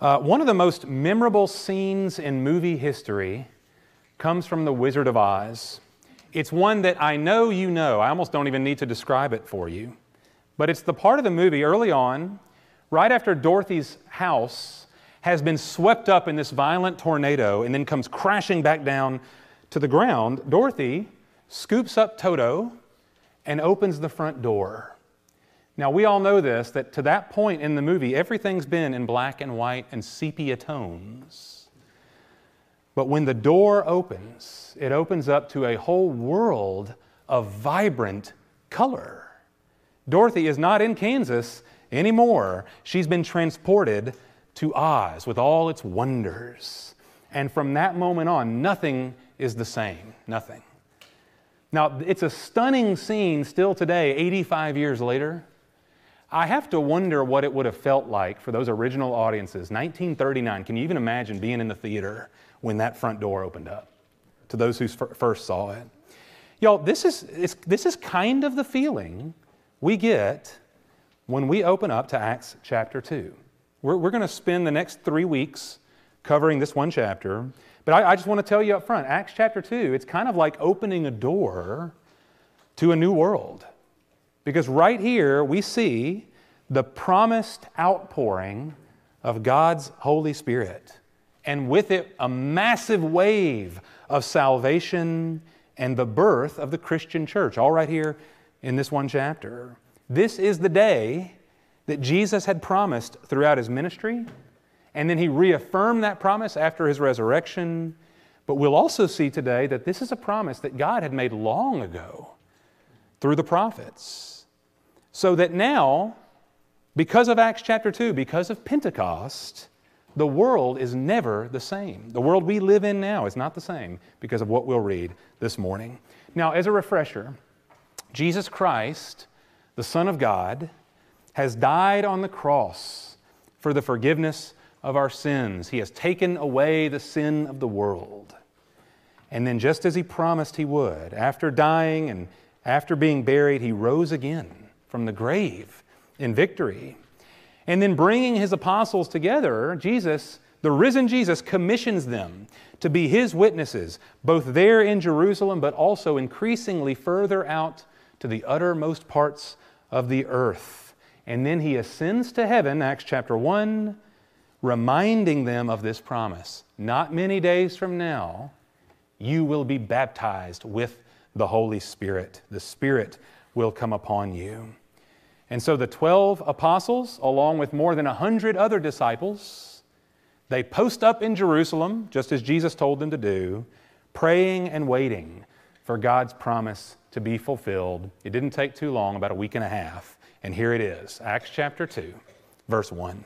Uh, one of the most memorable scenes in movie history comes from The Wizard of Oz. It's one that I know you know. I almost don't even need to describe it for you. But it's the part of the movie early on, right after Dorothy's house has been swept up in this violent tornado and then comes crashing back down to the ground. Dorothy scoops up Toto and opens the front door. Now, we all know this that to that point in the movie, everything's been in black and white and sepia tones. But when the door opens, it opens up to a whole world of vibrant color. Dorothy is not in Kansas anymore. She's been transported to Oz with all its wonders. And from that moment on, nothing is the same. Nothing. Now, it's a stunning scene still today, 85 years later. I have to wonder what it would have felt like for those original audiences. 1939, can you even imagine being in the theater when that front door opened up to those who f- first saw it? Y'all, this is, this is kind of the feeling we get when we open up to Acts chapter 2. We're, we're going to spend the next three weeks covering this one chapter, but I, I just want to tell you up front Acts chapter 2, it's kind of like opening a door to a new world. Because right here we see the promised outpouring of God's Holy Spirit, and with it, a massive wave of salvation and the birth of the Christian church, all right here in this one chapter. This is the day that Jesus had promised throughout his ministry, and then he reaffirmed that promise after his resurrection. But we'll also see today that this is a promise that God had made long ago through the prophets. So that now, because of Acts chapter 2, because of Pentecost, the world is never the same. The world we live in now is not the same because of what we'll read this morning. Now, as a refresher, Jesus Christ, the Son of God, has died on the cross for the forgiveness of our sins. He has taken away the sin of the world. And then, just as He promised He would, after dying and after being buried, He rose again from the grave in victory. And then bringing his apostles together, Jesus, the risen Jesus, commissions them to be his witnesses, both there in Jerusalem, but also increasingly further out to the uttermost parts of the earth. And then he ascends to heaven, Acts chapter 1, reminding them of this promise. Not many days from now, you will be baptized with the Holy Spirit. The Spirit will come upon you. And so the 12 apostles, along with more than 100 other disciples, they post up in Jerusalem, just as Jesus told them to do, praying and waiting for God's promise to be fulfilled. It didn't take too long, about a week and a half. And here it is Acts chapter 2, verse 1.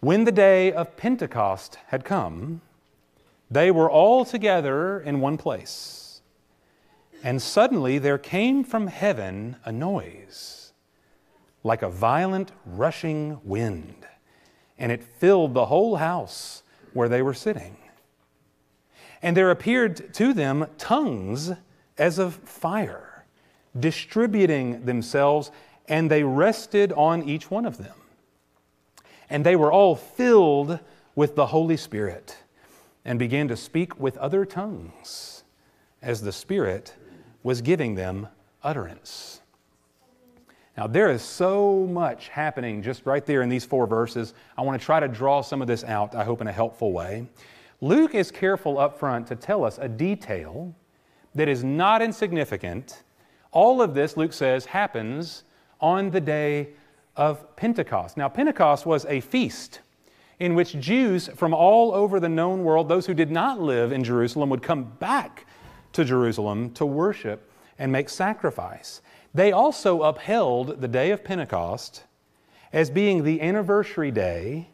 When the day of Pentecost had come, they were all together in one place. And suddenly there came from heaven a noise, like a violent rushing wind, and it filled the whole house where they were sitting. And there appeared to them tongues as of fire, distributing themselves, and they rested on each one of them. And they were all filled with the Holy Spirit and began to speak with other tongues as the Spirit was giving them utterance. Now, there is so much happening just right there in these four verses. I want to try to draw some of this out, I hope, in a helpful way. Luke is careful up front to tell us a detail that is not insignificant. All of this, Luke says, happens on the day of Pentecost. Now, Pentecost was a feast in which Jews from all over the known world, those who did not live in Jerusalem, would come back to Jerusalem to worship and make sacrifice. They also upheld the day of Pentecost as being the anniversary day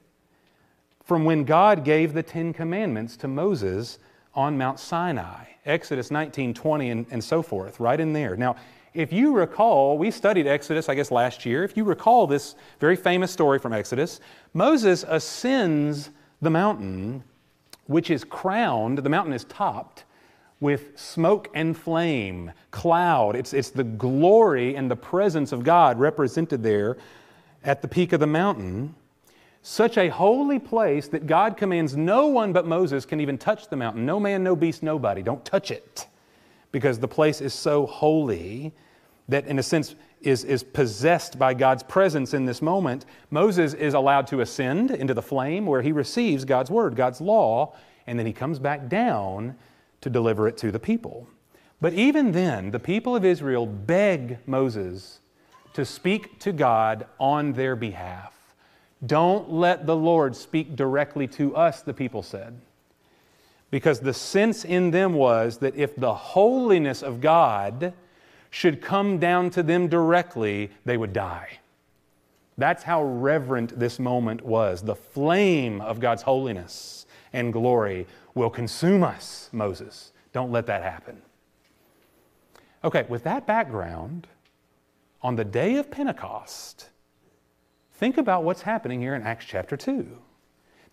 from when God gave the Ten Commandments to Moses on Mount Sinai, Exodus 19, 20, and, and so forth, right in there. Now, if you recall, we studied Exodus, I guess, last year. If you recall this very famous story from Exodus, Moses ascends the mountain, which is crowned, the mountain is topped with smoke and flame, cloud. It's, it's the glory and the presence of God represented there at the peak of the mountain. such a holy place that God commands no one but Moses can even touch the mountain. No man, no beast, nobody. Don't touch it. Because the place is so holy that, in a sense, is, is possessed by God's presence in this moment. Moses is allowed to ascend into the flame where he receives God's word, God's law, and then he comes back down to deliver it to the people. But even then, the people of Israel beg Moses to speak to God on their behalf. Don't let the Lord speak directly to us, the people said. Because the sense in them was that if the holiness of God should come down to them directly, they would die. That's how reverent this moment was. The flame of God's holiness and glory will consume us, Moses. Don't let that happen. Okay, with that background, on the day of Pentecost, think about what's happening here in Acts chapter 2.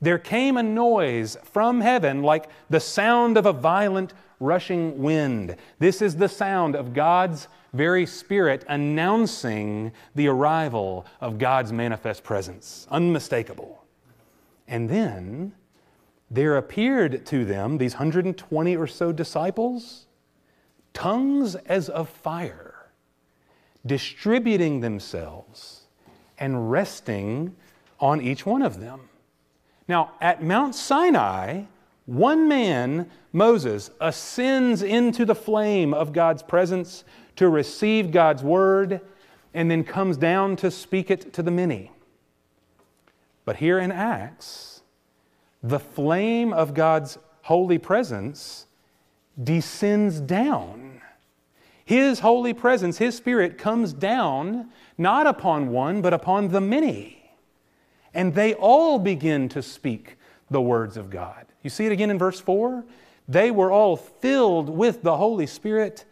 There came a noise from heaven like the sound of a violent rushing wind. This is the sound of God's very Spirit announcing the arrival of God's manifest presence. Unmistakable. And then there appeared to them, these 120 or so disciples, tongues as of fire, distributing themselves and resting on each one of them. Now, at Mount Sinai, one man, Moses, ascends into the flame of God's presence to receive God's word and then comes down to speak it to the many. But here in Acts, the flame of God's holy presence descends down. His holy presence, His Spirit, comes down not upon one, but upon the many. And they all begin to speak the words of God. You see it again in verse 4? They were all filled with the Holy Spirit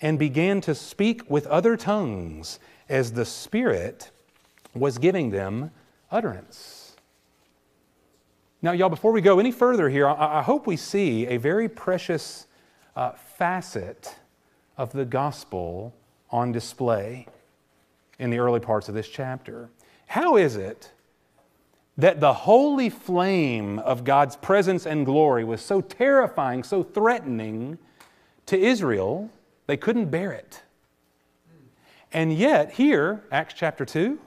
and began to speak with other tongues as the Spirit was giving them utterance. Now, y'all, before we go any further here, I, I hope we see a very precious uh, facet of the gospel on display in the early parts of this chapter. How is it that the holy flame of God's presence and glory was so terrifying, so threatening to Israel, they couldn't bear it. And yet, here, Acts chapter 2,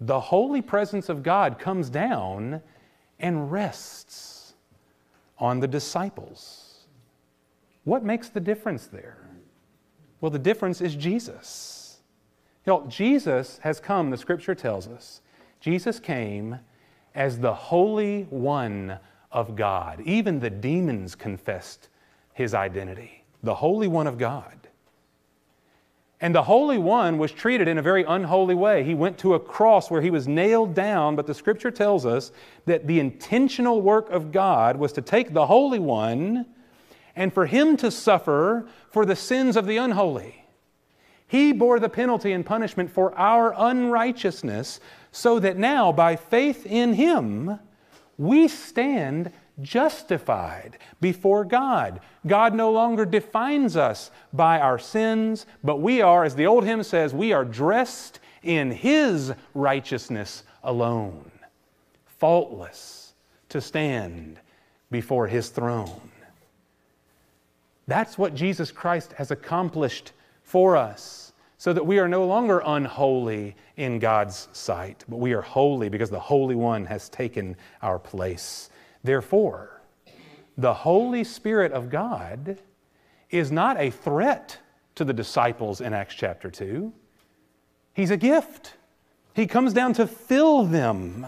the holy presence of God comes down and rests on the disciples. What makes the difference there? Well, the difference is Jesus. You know, Jesus has come, the scripture tells us. Jesus came as the Holy One of God. Even the demons confessed his identity the Holy One of God. And the Holy One was treated in a very unholy way. He went to a cross where he was nailed down, but the scripture tells us that the intentional work of God was to take the Holy One and for him to suffer for the sins of the unholy. He bore the penalty and punishment for our unrighteousness, so that now, by faith in him, we stand justified before God. God no longer defines us by our sins, but we are, as the old hymn says, we are dressed in His righteousness alone, faultless to stand before His throne. That's what Jesus Christ has accomplished for us, so that we are no longer unholy in God's sight, but we are holy because the Holy One has taken our place. Therefore, the Holy Spirit of God is not a threat to the disciples in Acts chapter 2. He's a gift. He comes down to fill them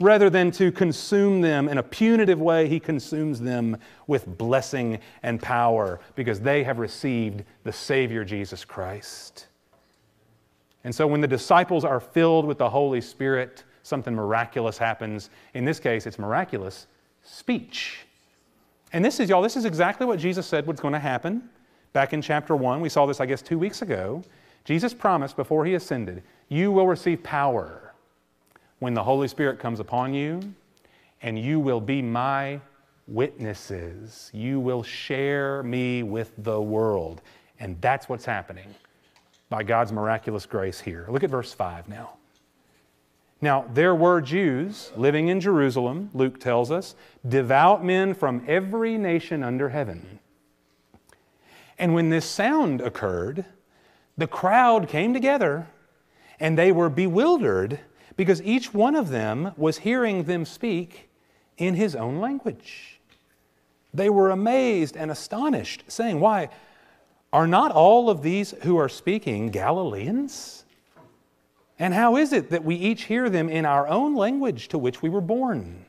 rather than to consume them in a punitive way. He consumes them with blessing and power because they have received the Savior Jesus Christ. And so when the disciples are filled with the Holy Spirit, something miraculous happens. In this case, it's miraculous speech. And this is, y'all, this is exactly what Jesus said was going to happen back in chapter 1. We saw this, I guess, two weeks ago. Jesus promised before he ascended, You will receive power when the Holy Spirit comes upon you, and you will be my witnesses. You will share me with the world. And that's what's happening by God's miraculous grace here. Look at verse 5 now. Now, there were Jews living in Jerusalem, Luke tells us, devout men from every nation under heaven. And when this sound occurred, the crowd came together and they were bewildered because each one of them was hearing them speak in his own language. They were amazed and astonished, saying, Why, are not all of these who are speaking Galileans? And how is it that we each hear them in our own language to which we were born?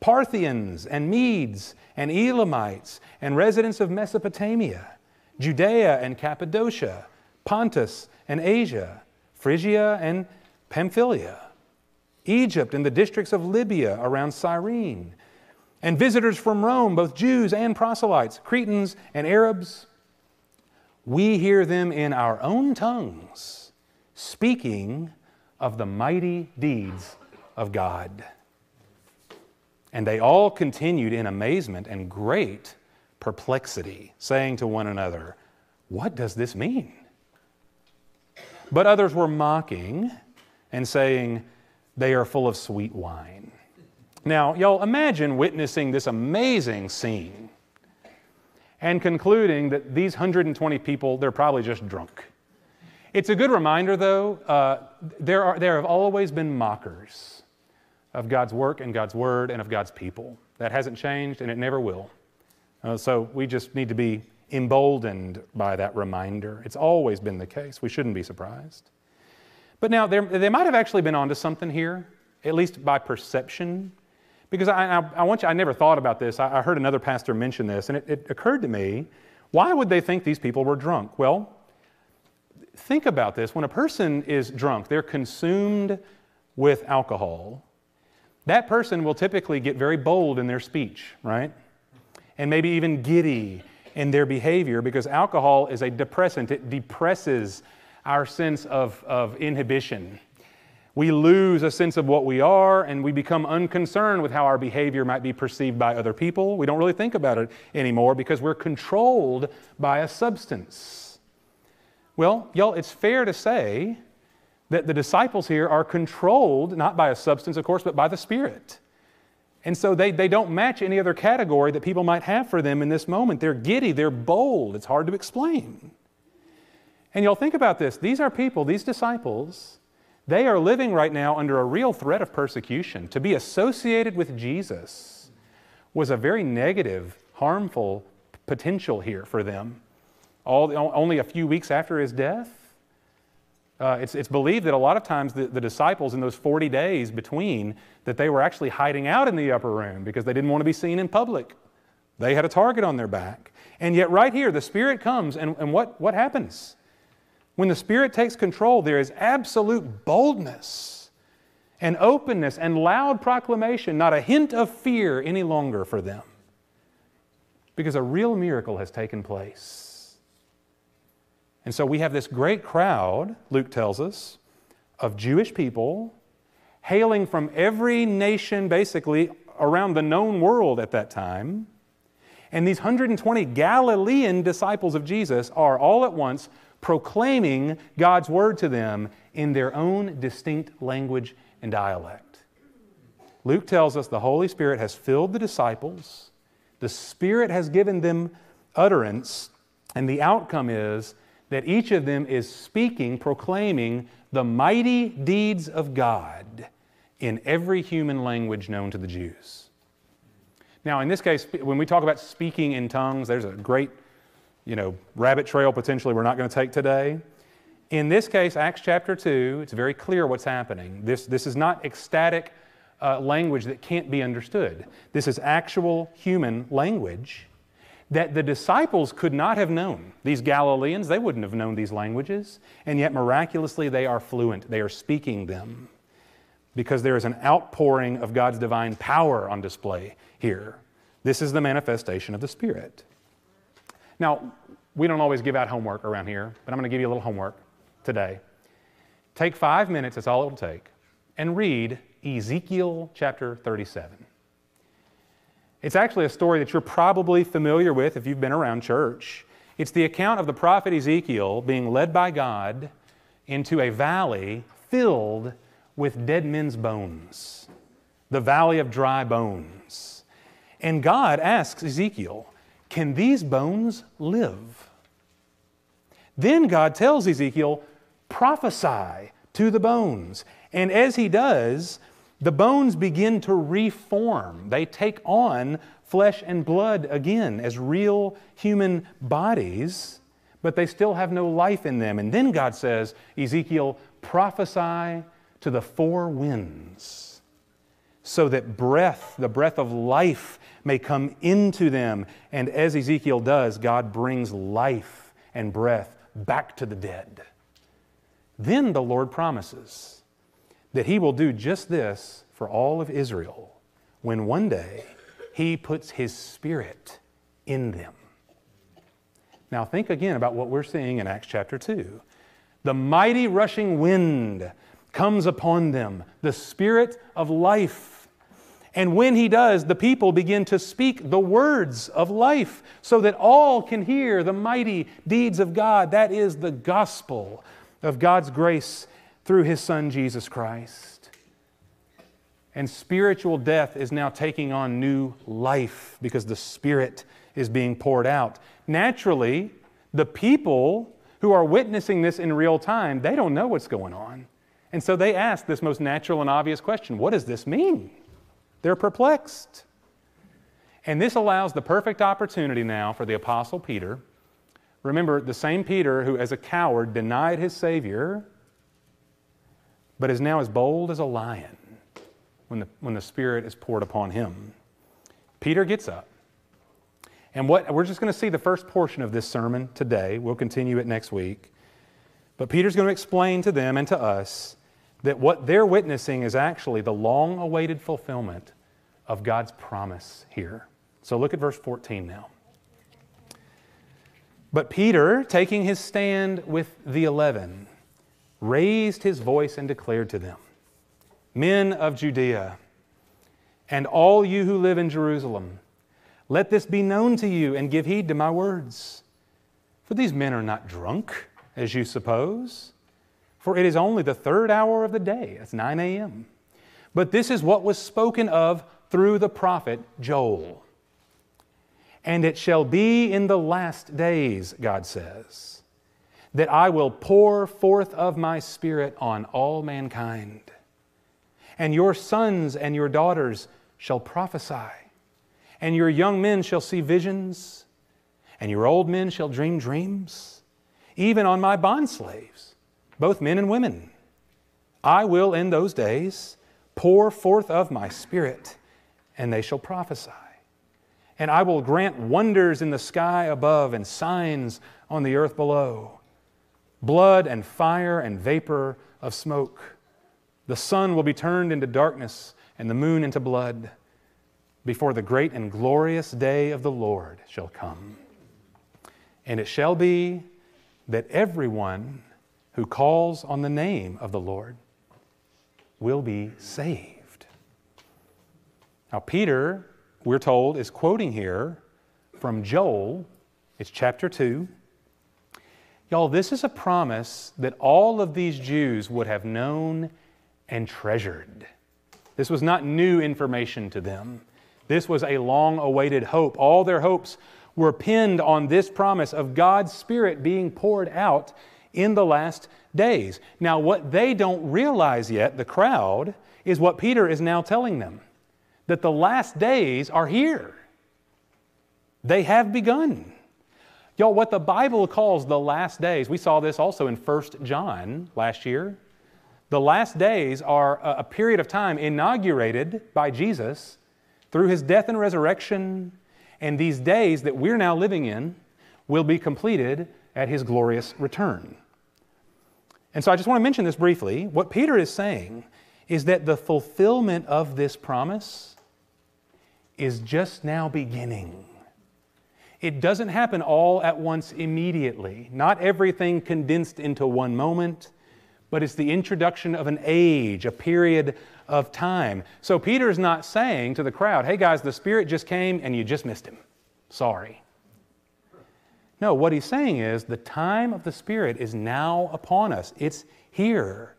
Parthians and Medes and Elamites and residents of Mesopotamia, Judea and Cappadocia, Pontus and Asia, Phrygia and Pamphylia, Egypt and the districts of Libya around Cyrene, and visitors from Rome, both Jews and proselytes, Cretans and Arabs. We hear them in our own tongues speaking of the mighty deeds of God. And they all continued in amazement and great perplexity, saying to one another, What does this mean? But others were mocking and saying, They are full of sweet wine. Now, y'all imagine witnessing this amazing scene and concluding that these 120 people, they're probably just drunk. It's a good reminder, though, uh, there, are, there have always been mockers of God's work and God's word and of God's people. That hasn't changed and it never will. Uh, so we just need to be emboldened by that reminder. It's always been the case. We shouldn't be surprised. But now, they might have actually been onto something here, at least by perception. Because I, I, I want you, I never thought about this. I, I heard another pastor mention this, and it, it occurred to me why would they think these people were drunk? Well, think about this. When a person is drunk, they're consumed with alcohol. That person will typically get very bold in their speech, right? And maybe even giddy in their behavior because alcohol is a depressant. It depresses our sense of, of inhibition. We lose a sense of what we are and we become unconcerned with how our behavior might be perceived by other people. We don't really think about it anymore because we're controlled by a substance. Well, y'all, it's fair to say that the disciples here are controlled not by a substance, of course, but by the Spirit. And so they, they don't match any other category that people might have for them in this moment. They're giddy, they're bold, it's hard to explain. And y'all think about this these are people, these disciples, they are living right now under a real threat of persecution. To be associated with Jesus was a very negative, harmful potential here for them. All, only a few weeks after his death, uh, it's, it's believed that a lot of times the, the disciples in those 40 days between that they were actually hiding out in the upper room because they didn't want to be seen in public. They had a target on their back. And yet right here the spirit comes and, and what, what happens? When the spirit takes control there is absolute boldness and openness and loud proclamation not a hint of fear any longer for them. Because a real miracle has taken place and so we have this great crowd, Luke tells us, of Jewish people hailing from every nation basically around the known world at that time. And these 120 Galilean disciples of Jesus are all at once proclaiming God's word to them in their own distinct language and dialect. Luke tells us the Holy Spirit has filled the disciples, the Spirit has given them utterance, and the outcome is that each of them is speaking, proclaiming the mighty deeds of God in every human language known to the Jews. Now, in this case, when we talk about speaking in tongues, there's a great, you know, rabbit trail potentially we're not going to take today. In this case, Acts chapter 2, it's very clear what's happening. This, this is not ecstatic uh, language that can't be understood. This is actual human language that the disciples could not have known. These Galileans, they wouldn't have known these languages, and yet miraculously they are fluent. They are speaking them because there is an outpouring of God's divine power on display here. This is the manifestation of the Spirit. Now, we don't always give out homework around here, but I'm going to give you a little homework today. Take five minutes, that's all it will take, and read Ezekiel chapter 37. It's actually a story that you're probably familiar with if you've been around church. It's the account of the prophet Ezekiel being led by God into a valley filled with dead men's bones, the valley of dry bones. And God asks Ezekiel, Can these bones live? Then God tells Ezekiel, Prophesy to the bones. And as he does, the bones begin to reform. They take on flesh and blood again as real human bodies, but they still have no life in them. And then God says, Ezekiel, prophesy to the four winds so that breath, the breath of life, may come into them. And as Ezekiel does, God brings life and breath back to the dead. Then the Lord promises that He will do just this for all of Israel when one day He puts His Spirit in them. Now, think again about what we're seeing in Acts chapter 2. The mighty rushing wind comes upon them, the Spirit of life. And when He does, the people begin to speak the words of life so that all can hear the mighty deeds of God. That is the gospel of God's grace through His Son, Jesus Christ. And spiritual death is now taking on new life because the Spirit is being poured out. Naturally, the people who are witnessing this in real time, they don't know what's going on. And so they ask this most natural and obvious question What does this mean? They're perplexed. And this allows the perfect opportunity now for the Apostle Peter Remember, the same Peter who, as a coward, denied his Savior, but is now as bold as a lion when the, when the Spirit is poured upon him. Peter gets up. And what, we're just going to see the first portion of this sermon today. We'll continue it next week. But Peter's going to explain to them and to us that what they're witnessing is actually the long awaited fulfillment of God's promise here. So look at verse 14 now. But Peter, taking his stand with the eleven, raised his voice and declared to them, Men of Judea, and all you who live in Jerusalem, let this be known to you and give heed to my words. For these men are not drunk, as you suppose, for it is only the third hour of the day, it's 9 a.m. But this is what was spoken of through the prophet Joel. And it shall be in the last days, God says, that I will pour forth of my Spirit on all mankind. And your sons and your daughters shall prophesy, and your young men shall see visions, and your old men shall dream dreams, even on my bondslaves, both men and women. I will in those days pour forth of my Spirit, and they shall prophesy and I will grant wonders in the sky above and signs on the earth below blood and fire and vapor of smoke. The sun will be turned into darkness and the moon into blood before the great and glorious day of the Lord shall come. And it shall be that everyone who calls on the name of the Lord will be saved. Now, Peter we're told, is quoting here from Joel. It's chapter 2. Y'all, this is a promise that all of these Jews would have known and treasured. This was not new information to them. This was a long awaited hope. All their hopes were pinned on this promise of God's Spirit being poured out in the last days. Now, what they don't realize yet, the crowd, is what Peter is now telling them that the last days are here. They have begun. Y'all, what the Bible calls the last days, we saw this also in 1 John last year. The last days are a period of time inaugurated by Jesus through his death and resurrection, and these days that we're now living in will be completed at his glorious return. And so I just want to mention this briefly. What Peter is saying is that the fulfillment of this promise is just now beginning. It doesn't happen all at once immediately, not everything condensed into one moment, but it's the introduction of an age, a period of time. So Peter's not saying to the crowd, hey guys, the Spirit just came and you just missed him. Sorry. No, what he's saying is the time of the Spirit is now upon us, it's here.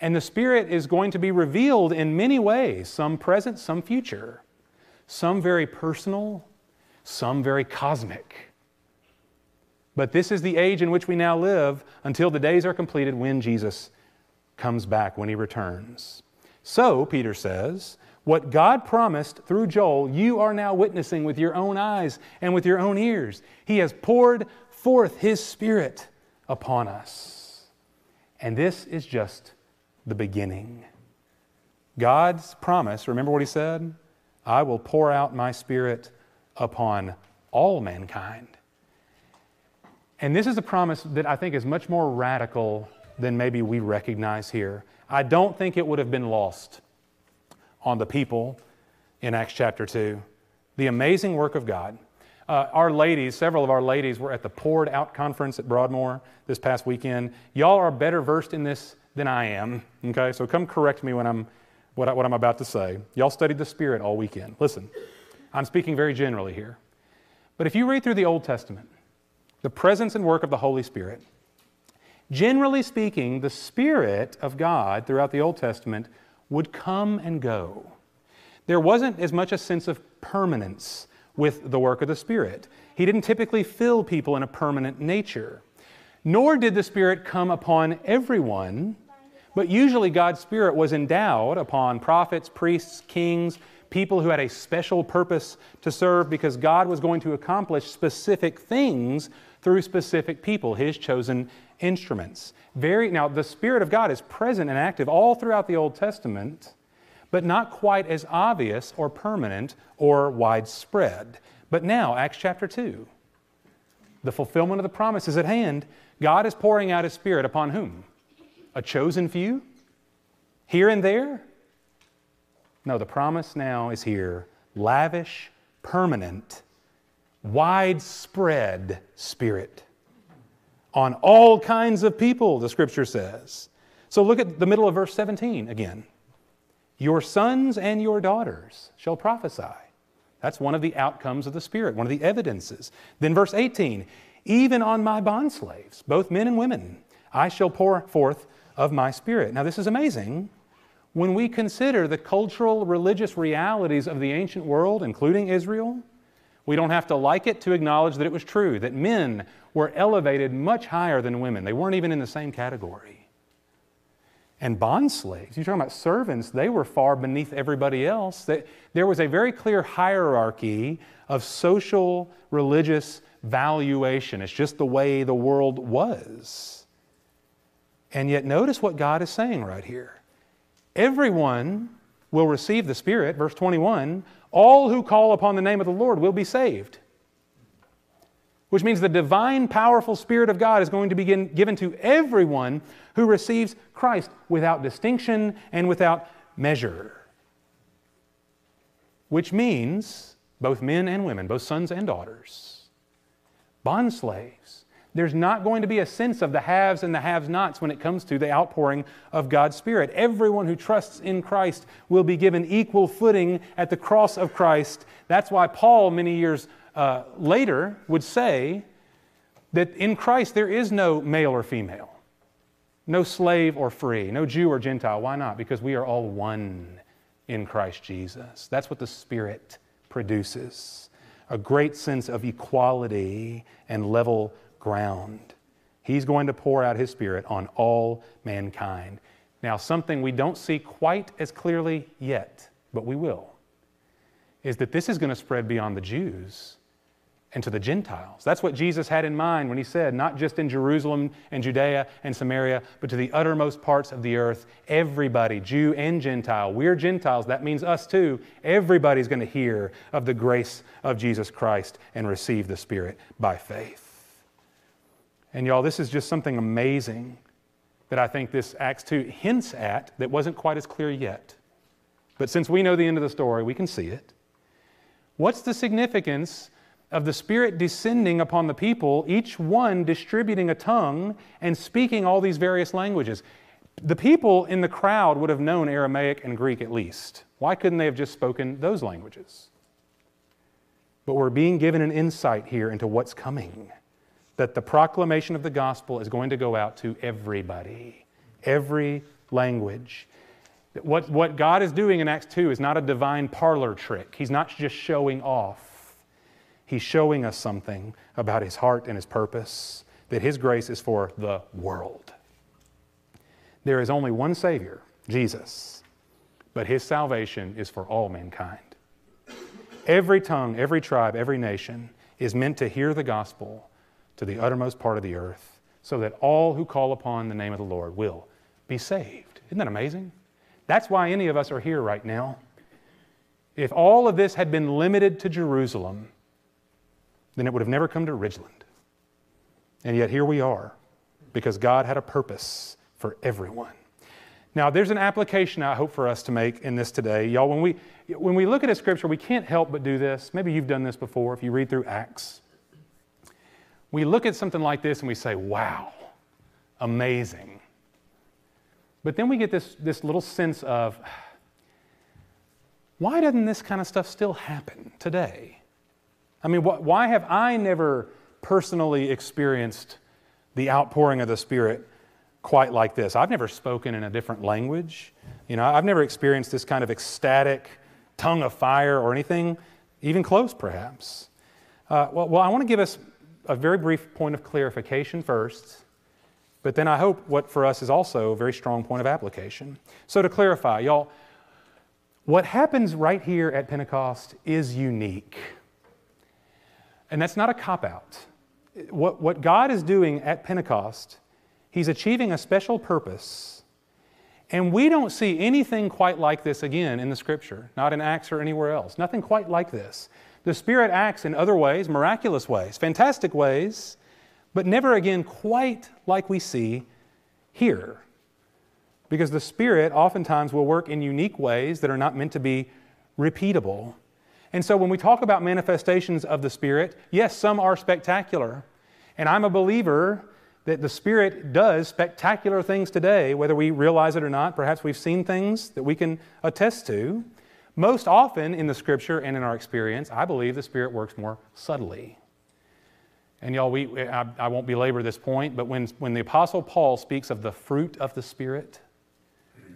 And the Spirit is going to be revealed in many ways some present, some future, some very personal, some very cosmic. But this is the age in which we now live until the days are completed when Jesus comes back, when he returns. So, Peter says, what God promised through Joel, you are now witnessing with your own eyes and with your own ears. He has poured forth His Spirit upon us. And this is just the beginning. God's promise, remember what He said? I will pour out my Spirit upon all mankind. And this is a promise that I think is much more radical than maybe we recognize here. I don't think it would have been lost on the people in Acts chapter 2. The amazing work of God. Uh, our ladies, several of our ladies, were at the Poured Out conference at Broadmoor this past weekend. Y'all are better versed in this than I am, okay? So come correct me when I'm, what, I, what I'm about to say. Y'all studied the Spirit all weekend. Listen, I'm speaking very generally here. But if you read through the Old Testament, the presence and work of the Holy Spirit, generally speaking, the Spirit of God throughout the Old Testament would come and go. There wasn't as much a sense of permanence with the work of the Spirit. He didn't typically fill people in a permanent nature. Nor did the Spirit come upon everyone, but usually God's Spirit was endowed upon prophets, priests, kings, people who had a special purpose to serve because God was going to accomplish specific things through specific people, His chosen instruments. Very, now, the Spirit of God is present and active all throughout the Old Testament, but not quite as obvious or permanent or widespread. But now, Acts chapter 2, the fulfillment of the promise is at hand. God is pouring out His Spirit upon whom? A chosen few? Here and there? No, the promise now is here lavish, permanent, widespread Spirit on all kinds of people, the scripture says. So look at the middle of verse 17 again. Your sons and your daughters shall prophesy. That's one of the outcomes of the Spirit, one of the evidences. Then verse 18, even on my bondslaves, both men and women, I shall pour forth of my Spirit. Now, this is amazing. When we consider the cultural, religious realities of the ancient world, including Israel, we don't have to like it to acknowledge that it was true, that men were elevated much higher than women. They weren't even in the same category. And bond slaves, you're talking about servants, they were far beneath everybody else. There was a very clear hierarchy of social, religious valuation. It's just the way the world was. And yet, notice what God is saying right here. Everyone will receive the Spirit, verse 21 all who call upon the name of the Lord will be saved. Which means the divine, powerful Spirit of God is going to be given to everyone who receives Christ without distinction and without measure. Which means both men and women, both sons and daughters, bond slaves, there's not going to be a sense of the haves and the have nots when it comes to the outpouring of God's Spirit. Everyone who trusts in Christ will be given equal footing at the cross of Christ. That's why Paul, many years uh, later, would say that in Christ there is no male or female, no slave or free, no Jew or Gentile. Why not? Because we are all one in Christ Jesus. That's what the Spirit produces a great sense of equality and level ground. He's going to pour out His Spirit on all mankind. Now, something we don't see quite as clearly yet, but we will, is that this is going to spread beyond the Jews and to the Gentiles. That's what Jesus had in mind when he said, not just in Jerusalem and Judea and Samaria, but to the uttermost parts of the earth. Everybody, Jew and Gentile, we're Gentiles, that means us too. Everybody's going to hear of the grace of Jesus Christ and receive the Spirit by faith. And y'all, this is just something amazing that I think this Acts 2 hints at that wasn't quite as clear yet. But since we know the end of the story, we can see it. What's the significance of the Spirit descending upon the people, each one distributing a tongue and speaking all these various languages? The people in the crowd would have known Aramaic and Greek at least. Why couldn't they have just spoken those languages? But we're being given an insight here into what's coming that the proclamation of the gospel is going to go out to everybody. Every language. What, what God is doing in Acts 2 is not a divine parlor trick. He's not just showing off. He's showing us something about His heart and His purpose, that His grace is for the world. There is only one Savior, Jesus, but His salvation is for all mankind. Every tongue, every tribe, every nation is meant to hear the gospel to the uttermost part of the earth so that all who call upon the name of the Lord will be saved. Isn't that amazing? That's why any of us are here right now. If all of this had been limited to Jerusalem, then it would have never come to Ridgeland. And yet here we are because God had a purpose for everyone. Now, there's an application I hope for us to make in this today. Y'all, when we, when we look at a scripture, we can't help but do this. Maybe you've done this before if you read through Acts. We look at something like this and we say, wow, amazing. But then we get this, this little sense of, why doesn't this kind of stuff still happen today? I mean, wh- why have I never personally experienced the outpouring of the Spirit quite like this? I've never spoken in a different language. You know, I've never experienced this kind of ecstatic tongue of fire or anything, even close perhaps. Uh, well, well, I want to give us a very brief point of clarification first but then I hope what for us is also a very strong point of application. So to clarify, y'all, what happens right here at Pentecost is unique. And that's not a cop out. What, what God is doing at Pentecost, He's achieving a special purpose. And we don't see anything quite like this again in the Scripture, not in Acts or anywhere else. Nothing quite like this. The Spirit acts in other ways, miraculous ways, fantastic ways, but never again quite like we see here. Because the Spirit oftentimes will work in unique ways that are not meant to be repeatable. And so when we talk about manifestations of the Spirit, yes, some are spectacular. And I'm a believer that the Spirit does spectacular things today, whether we realize it or not. Perhaps we've seen things that we can attest to. Most often in the Scripture and in our experience, I believe the Spirit works more subtly. And y'all, we, I, I won't belabor this point, but when, when the Apostle Paul speaks of the fruit of the Spirit,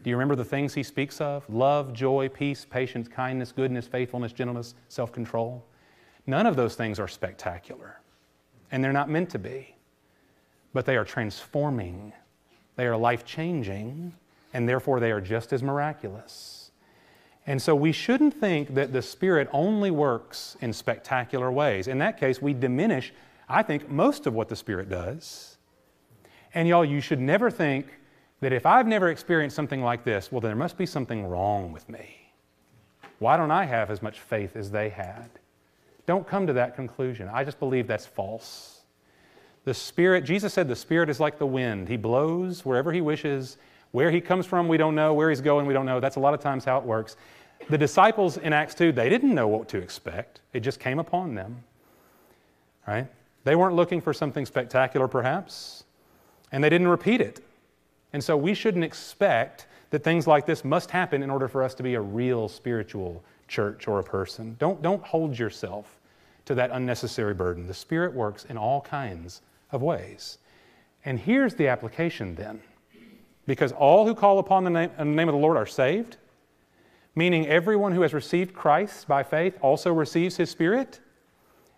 do you remember the things he speaks of? Love, joy, peace, patience, kindness, goodness, faithfulness, gentleness, self control. None of those things are spectacular, and they're not meant to be, but they are transforming, they are life changing, and therefore they are just as miraculous. And so we shouldn't think that the Spirit only works in spectacular ways. In that case, we diminish I think most of what the Spirit does. And y'all, you should never think that if I've never experienced something like this, well, then there must be something wrong with me. Why don't I have as much faith as they had? Don't come to that conclusion. I just believe that's false. The Spirit, Jesus said, the Spirit is like the wind. He blows wherever He wishes. Where He comes from, we don't know. Where He's going, we don't know. That's a lot of times how it works. The disciples in Acts 2, they didn't know what to expect, it just came upon them. Right? They weren't looking for something spectacular, perhaps, and they didn't repeat it. And so we shouldn't expect that things like this must happen in order for us to be a real spiritual church or a person. Don't, don't hold yourself to that unnecessary burden. The Spirit works in all kinds of ways. And here's the application then because all who call upon the name, the name of the Lord are saved, meaning everyone who has received Christ by faith also receives His Spirit.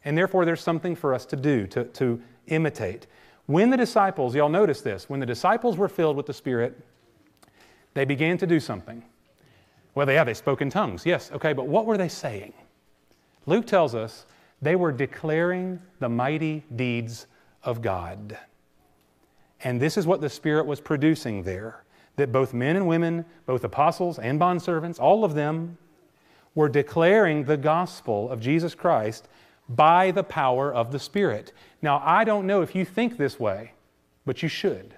And therefore, there's something for us to do, to, to imitate. When the disciples, y'all notice this, when the disciples were filled with the Spirit, they began to do something. Well, yeah, they spoke in tongues. Yes, okay, but what were they saying? Luke tells us they were declaring the mighty deeds of God. And this is what the Spirit was producing there that both men and women, both apostles and bondservants, all of them were declaring the gospel of Jesus Christ by the power of the Spirit. Now, I don't know if you think this way, but you should.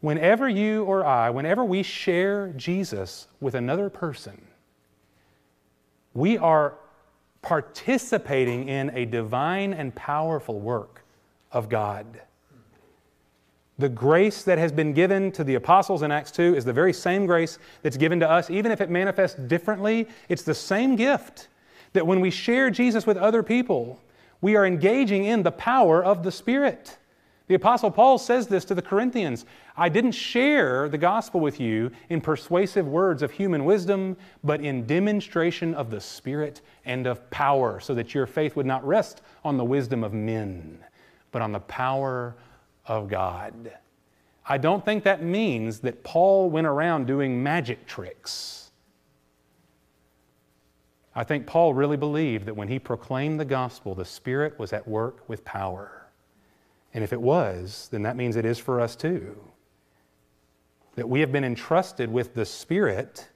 Whenever you or I, whenever we share Jesus with another person, we are participating in a divine and powerful work of God. The grace that has been given to the apostles in Acts 2 is the very same grace that's given to us. Even if it manifests differently, it's the same gift. That when we share Jesus with other people, we are engaging in the power of the Spirit. The Apostle Paul says this to the Corinthians I didn't share the gospel with you in persuasive words of human wisdom, but in demonstration of the Spirit and of power, so that your faith would not rest on the wisdom of men, but on the power of God. I don't think that means that Paul went around doing magic tricks. I think Paul really believed that when he proclaimed the gospel, the Spirit was at work with power. And if it was, then that means it is for us too. That we have been entrusted with the Spirit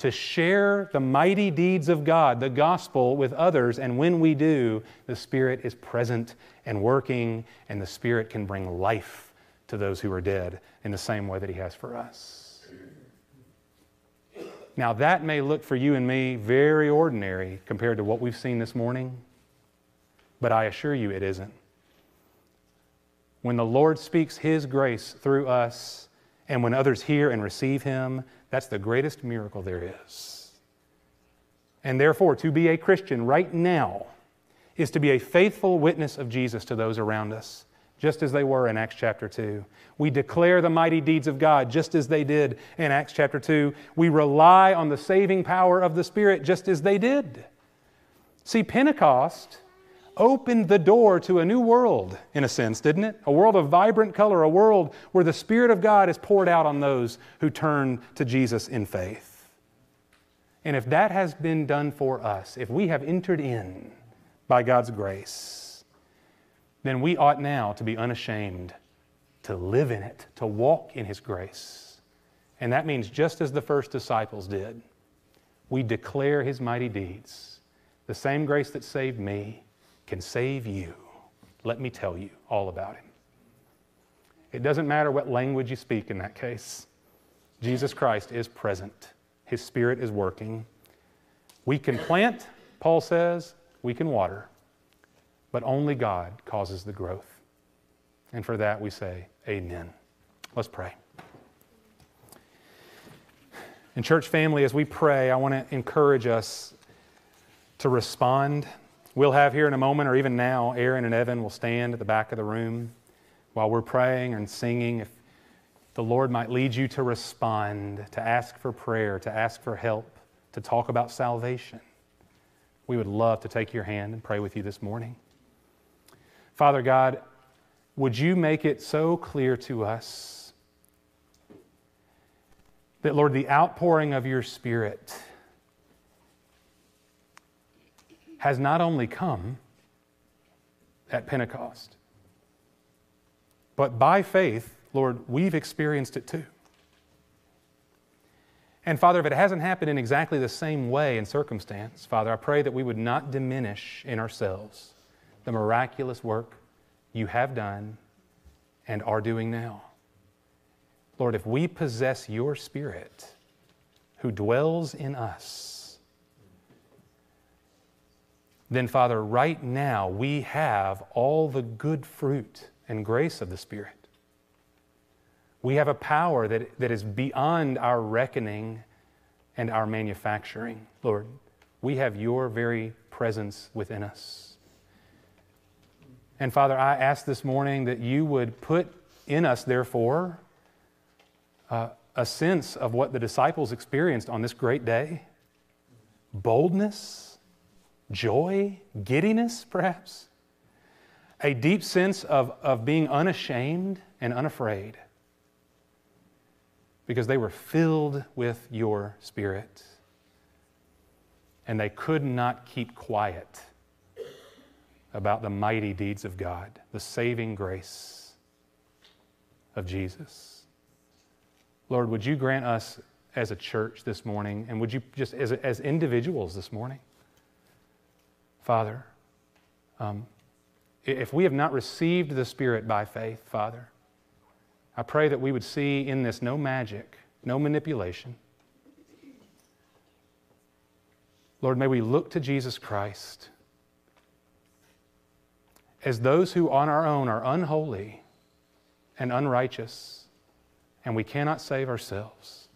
to share the mighty deeds of God, the gospel, with others. And when we do, the Spirit is present and working, and the Spirit can bring life to those who are dead in the same way that He has for us. Now, that may look for you and me very ordinary compared to what we've seen this morning, but I assure you it isn't. When the Lord speaks His grace through us, and when others hear and receive Him, that's the greatest miracle there is. And therefore, to be a Christian right now is to be a faithful witness of Jesus to those around us just as they were in Acts chapter 2. We declare the mighty deeds of God just as they did in Acts chapter 2. We rely on the saving power of the Spirit just as they did. See, Pentecost opened the door to a new world, in a sense, didn't it? A world of vibrant color, a world where the Spirit of God is poured out on those who turn to Jesus in faith. And if that has been done for us, if we have entered in by God's grace, then we ought now to be unashamed to live in it, to walk in His grace. And that means just as the first disciples did, we declare His mighty deeds. The same grace that saved me can save you. Let me tell you all about Him. It doesn't matter what language you speak in that case, Jesus Christ is present, His Spirit is working. We can plant, Paul says, we can water but only God causes the growth. And for that we say, Amen. Let's pray. And, church family, as we pray, I want to encourage us to respond. We'll have here in a moment, or even now, Aaron and Evan will stand at the back of the room while we're praying and singing. If the Lord might lead you to respond, to ask for prayer, to ask for help, to talk about salvation, we would love to take your hand and pray with you this morning. Father God, would you make it so clear to us that, Lord, the outpouring of your Spirit has not only come at Pentecost, but by faith, Lord, we've experienced it too. And Father, if it hasn't happened in exactly the same way and circumstance, Father, I pray that we would not diminish in ourselves the miraculous work you have done and are doing now. Lord, if we possess your Spirit who dwells in us, then, Father, right now we have all the good fruit and grace of the Spirit. We have a power that, that is beyond our reckoning and our manufacturing. Lord, we have your very presence within us. And Father, I ask this morning that you would put in us, therefore, uh, a sense of what the disciples experienced on this great day boldness, joy, giddiness, perhaps. A deep sense of, of being unashamed and unafraid because they were filled with your Spirit and they could not keep quiet about the mighty deeds of God, the saving grace of Jesus. Lord, would you grant us as a church this morning, and would you just as, as individuals this morning, Father, um, if we have not received the Spirit by faith, Father, I pray that we would see in this no magic, no manipulation. Lord, may we look to Jesus Christ as those who on our own are unholy and unrighteous, and we cannot save ourselves,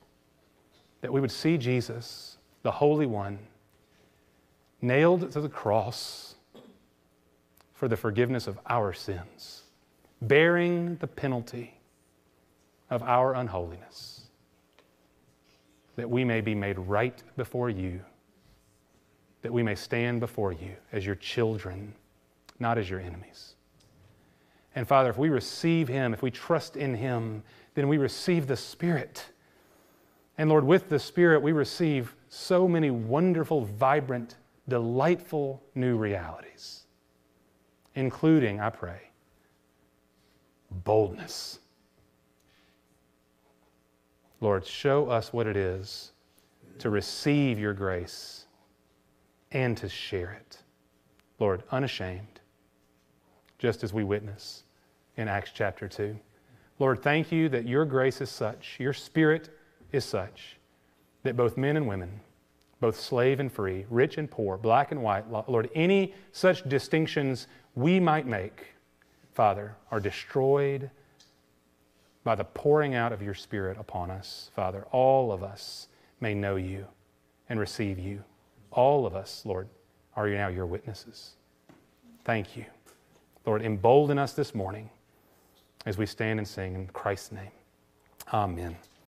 that we would see Jesus, the Holy One, nailed to the cross for the forgiveness of our sins, bearing the penalty of our unholiness, that we may be made right before you, that we may stand before you as your children, not as your enemies. And Father, if we receive Him, if we trust in Him, then we receive the Spirit. And Lord, with the Spirit, we receive so many wonderful, vibrant, delightful new realities, including, I pray, boldness. Lord, show us what it is to receive your grace and to share it. Lord, unashamed, just as we witness in Acts chapter 2. Lord, thank you that your grace is such, your spirit is such, that both men and women, both slave and free, rich and poor, black and white, Lord, any such distinctions we might make, Father, are destroyed by the pouring out of your Spirit upon us, Father. All of us may know you and receive you. All of us, Lord, are now your witnesses. Thank you. Lord, embolden us this morning as we stand and sing in Christ's name. Amen.